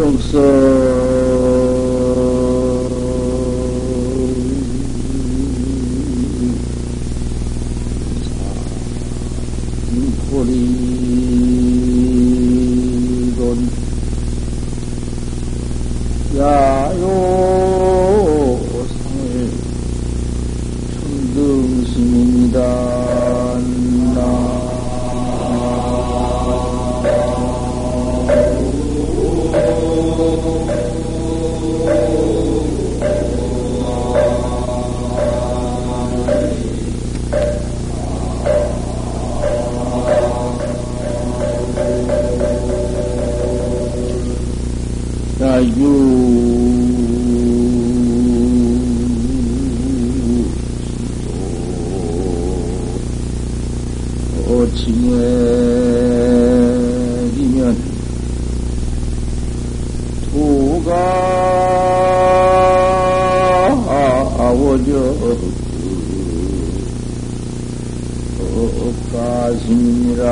용서 이론 야요 유. 어, 징해이면 도가 아워져 어, 가슴이란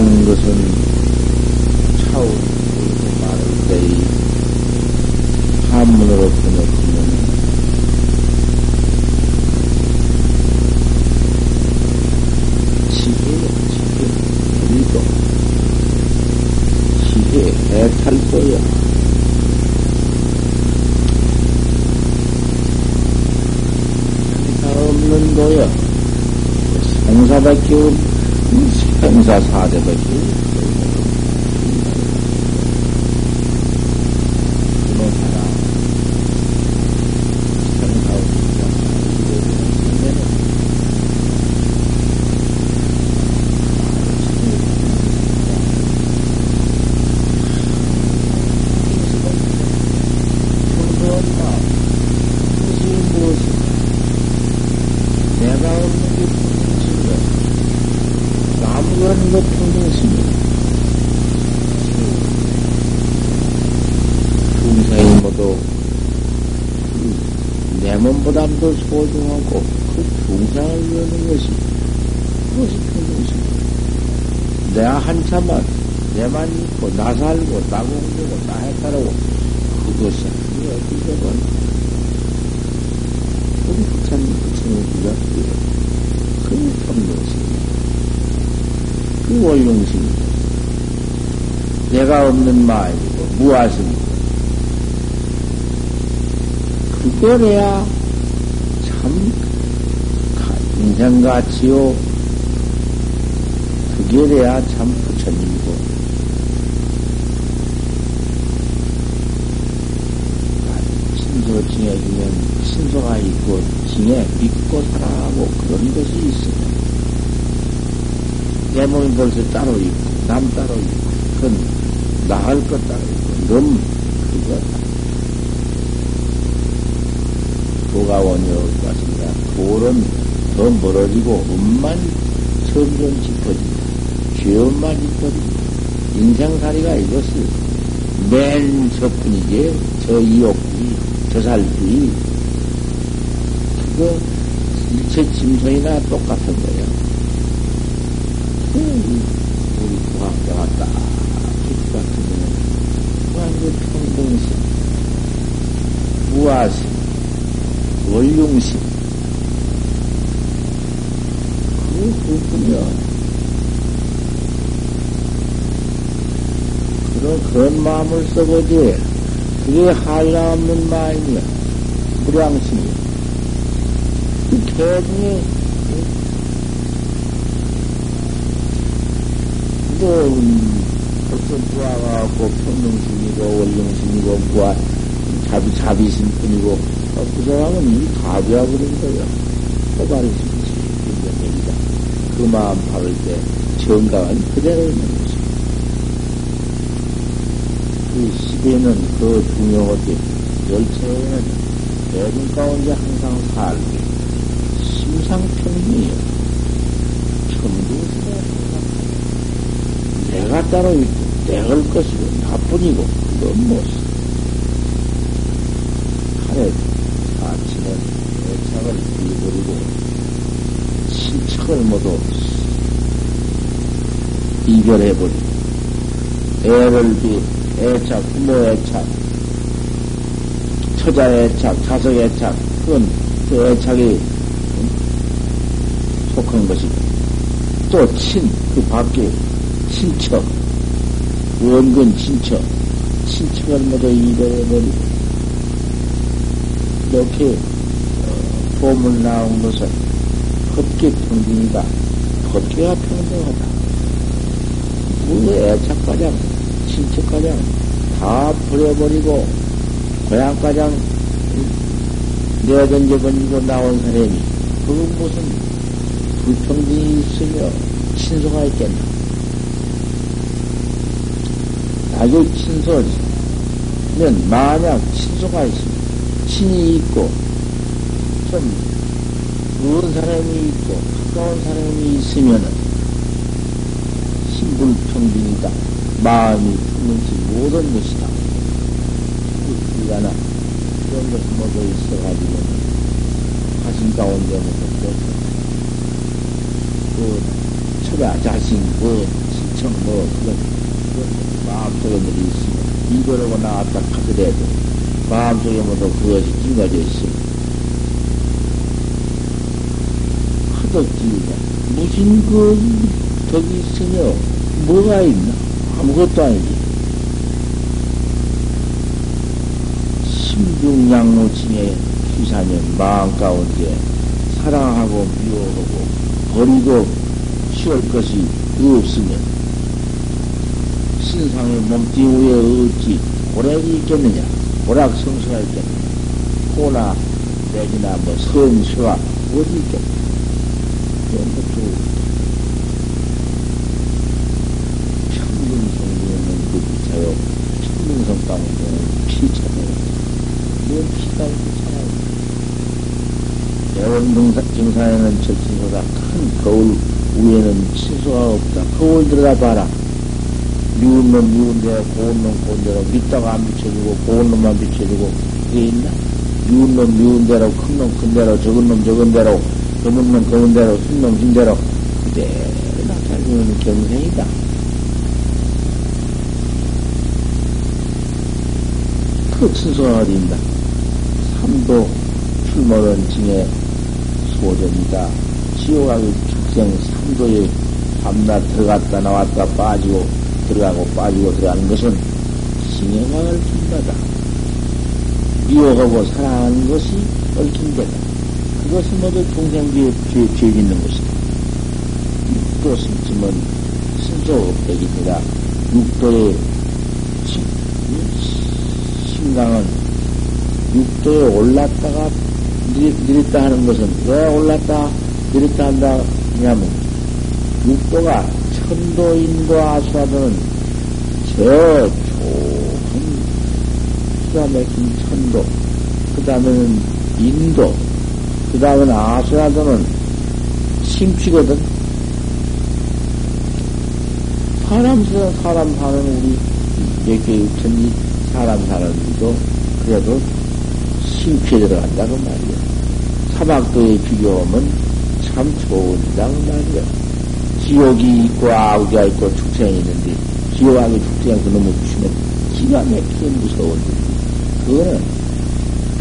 하는 것은 차원 그리고 말할 때, 한문으로 번역하면 지혜요, 지혜, 일도 지혜, 해탈도야. 없는 도야. 상사밖에 없 생사 사대 것이 내가 없는 더 소중하고 그 중상을 위하는 것이 그것이 평등심이야. 내가 한참만 내만 있고 나 살고 나 공부고 나 해탈하고 그것이 아니야. 이거는 우리 부처님 부처님 우리 그 원룡심이야. 내가 없는 마음이고 무아심이고 그거래야 인생가치요. 그게 돼야 참 부처님이고. 신소 징해주면 신소가 있고, 징해 믿고 살아가고 그런 것이 있으면, 내 몸이 벌써 따로 있고, 남 따로 있고, 그건 나을 것 따로 있고, 넌 그거 도가 원효 같습니다. 돌은 더 멀어지고 음만 점점 짚어진다. 죄업만 짚어진다. 인생살이가 이것을 맨 저뿐이지 저 이옥이 저 살이 그거 일체 짐승이나 똑같은 거야. 우리 부학자가 딱 거는 완전 평등심, 무아심, 원룡심, 그뿐이야. 그런, 그런 마음을 써보지. 그게 한량 없는 마음이야. 무량심이야. 그 개중에 뭐, 벌써 부하가고 평등심이고 원령심이고 부하 자비 자비심 뿐이고 어, 그 사람은 이미 다 되어버린 거예요. 호발심이지 인정력이다. 그 마음 받을 때 정강은 그대로 있는 것입니다. 그 시대는 그 중요하게 열차에는 대중 가운데 항상 살기 심상평이에요. 천두시대 내가 따로 있고 내걸 것이고 나뿐이고 그건 무엇 하늘 아침은 애착을 잃어버리고 친척을 모두 이별해버리고 애를 비 애착, 부모 애착, 처자 애착, 자석 애착, 그건 그 애착이 속한 것이고, 또 친, 그 밖에 친척, 원근 친척, 친척을 모두 이별해버리고, 이렇게, 어, 도문 나온 것은 법계 평등이다. 법계가 평등하다. 그 애착가장, 친척가장 다 버려버리고, 고향가장 내던져 버리고 나온 사람이, 그 무슨 불평등이 있으며 친소가 있겠나. 아주 친소면 만약 친소가 있으면, 친이 있고, 좀, 그런 사람이 있고, 가까운 사람이 있으면은, 신불평등이다. 마음이 품는지 모든 것이다. 그기가나 그런 것이 모두 있어가지고, 가슴 가운데 모두 그, 처가 자신, 뭐, 신청, 뭐, 그런 마음속에 모두 있으면, 이거라고 나왔다 하더라도, 마음속에 모두 그것이 찡가져 있으면, 허덕지가 무슨 그 덕이 있으며 뭐가 있나? 아무것도 아니지. 심중양로층의 휘사년 마음 가운데 사랑하고 미워하고 버리고 쉬울 것이 없으면 신상의 몸띠 위에 어찌 고락이 있겠느냐? 고락 성수가 있겠느냐? 호나 내지나 뭐 성수가 어디 있겠느냐? 그런 것도 평등성에는 그 비차요. 평등성 가운데는 피차요. 뭔 피가 있고 차요. 대원등사 증사에는 절친보다 큰 거울 위에는 친소가 없다. 거울 들어가 봐라. 미운 놈 미운 대로, 고운 놈 고운 대로, 밑다가 안 비춰주고, 고운 놈만 비춰주고, 그게 있나? 미운 놈 미운 대로, 큰 놈 큰 대로, 적은 놈 적은 대로, 검은 놈 검은 대로, 흰 놈 흰 대로, 그대로 나타내는 경생이다. 그 어디 있나? 삼도 출몰은 징의 소전이다. 지옥하기 축생 삼도에 밤낮 들어갔다 나왔다 빠지고 들어가고 빠지고 들어가는 것은 징행을 낀다다. 미워하고 사랑하는 것이 얽힌 데다. 그것은 모두 동생비에 죄, 죄 있는 것이다. 육도 심침은 신소 업백입니다. 육도의 심, 심강은 육도에 올랐다가 내렸다 하는 것은 왜 올랐다 내렸다 한다 하냐면 육도가 천도, 인도, 아수라도는 저 좋은 기가 막힌 천도, 그 다음에는 인도, 그 다음에는 아수라도는 심취거든. 사람, 사람 사는 우리 몇개 육천이 사람 사는 우리도 그래도 심취에 들어간다고 말이야. 사막도에 비교하면 참 좋은다고 말이야. 지옥이 있고 아우가 있고 축생이 있는데 지옥하고 축생 그놈을 주면 기가 막히게 무서운데 그거는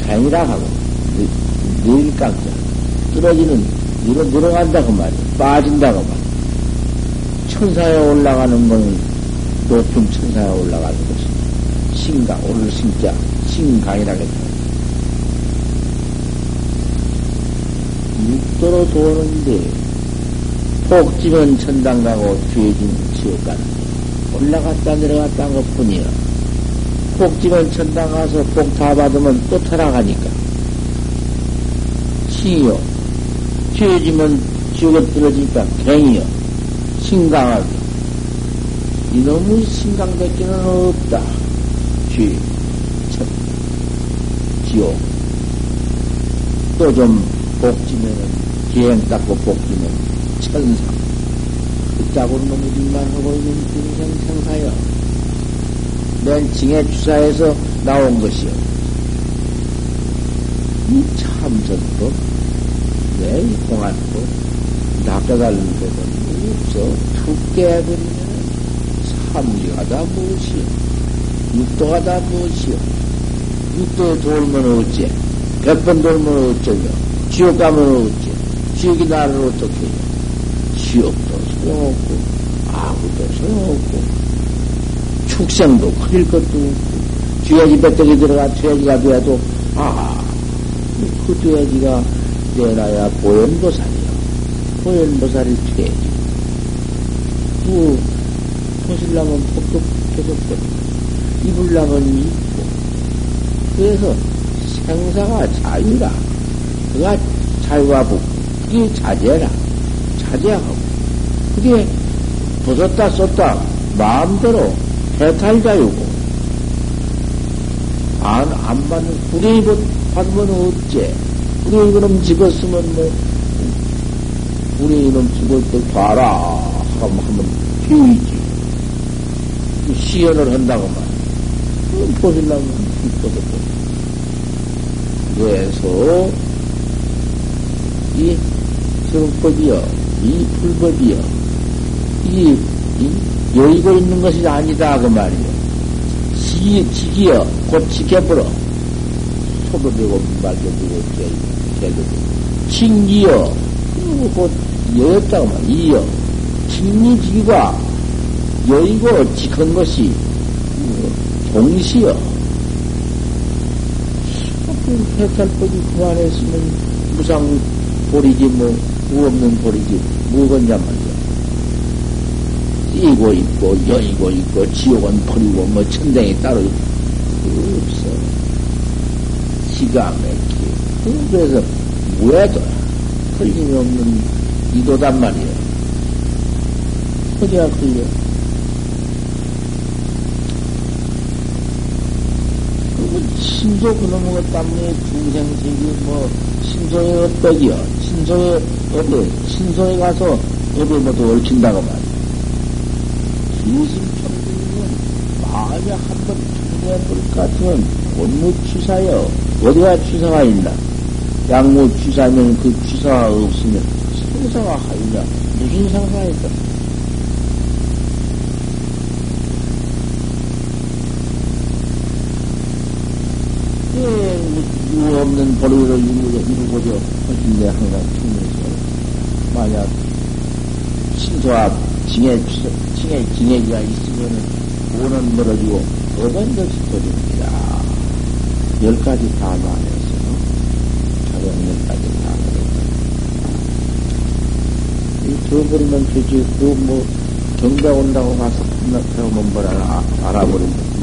간이라 하고 내일 깎자 떨어지는 이로 늘어간다고 말이야. 빠진다고 말이야. 천사에 올라가는 건 높은 천사에 올라가는 것이 신강, 오늘 신자, 신강이라겠다. 육도로 도는데 복지면 천당 가고 죄진 지옥 가는 올라갔다 내려갔다 한 것 뿐이야. 복지면 천당 가서 복 다 받으면 또 타락하니까. 신이요. 죄지면 지옥에 떨어지니까 갱이요. 신강하게. 이놈의 신강대기는 없다. 죄, 천, 지옥. 또 좀 복지면은, 기행 닦고 복지면 천상. 그따구로 일만 하고 있는 중생 생사여. 맨 징해 주사에서 나온 것이요. 이 참선도, 내이 공안도, 낚아달는 데는 없어. 툭 깨버리면 삼리가 다 무엇이요? 육도가 다 무엇이요? 육도에 돌면 어째? 백 번 돌면 어쩌며? 지옥 가면 어째? 지옥이 나를 어떻게 해요? 지옥도 소용없고, 아무도 소용없고, 축생도 커질 것도 없고, 돼지 배떡이 들어가 돼지가 돼도, 아, 그 돼지가 내놔야 보현보살이요. 보현보살이 돼지. 그, 벗으려면 폭도 계속 벗고, 입으려면 입고. 그래서 생사가 자유라. 그가 자유와 복, 그게 자제라. 자제하고. 그게 벗었다 썼다 마음대로 해탈 자유고. 안, 안 받는, 구레이 받으면 어째? 구레이 그럼 집었으면 뭐, 구레이 놈 집을 때 봐라. 하면, 하면, 피우지. 시연을 한다고 말. 보시려면 벗었고. 그래서, 이 정법이여, 이 불법이여, 이, 이 여의고 있는 것이 아니다, 그 말이여. 지, 지기여, 곧 지켜버려. 소도 되고, 말도 되고, 개도 되고. 칭기여, 곧 여였다고 말, 이여. 칭리지기가 여의고 지큰 것이 동시여. 해탈법이 그만했으면 무상 보리지 뭐, 무 없는 보리지, 무건냐 말이야. 이고 있고, 여이고 있고, 지옥은 버리고, 뭐, 천장이 따로 없어. 기가 막히게. 그래서, 무에도 틀림이 없는 이도단 말이야. 어디가 걸려? 신소 그놈의 것 때문에 중생식이 뭐, 신소의 어떡이요? 신소의 어디, 신소에 가서 어디 모두 얽힌다고 말이야. 기심평등은 만약 한번 통해볼 같으면 본무 취사여. 어디가 취사가 있나? 양무 취사면 그 취사가 없으면 생사가 하이냐? 무슨 상사가 있다? 유 없는 보리를 이루고자 하신데 항상 통해서 만약 신소와 징해, 징해, 징해기가 있으면 오는 멀어지고 어떤 것이 터집니다. 열 가지 다 말해서 가령 열 가지 다 말했다. 이 줘버리면 되지. 그뭐 경배 온다고 가서 배우면 뭐라 알아버리면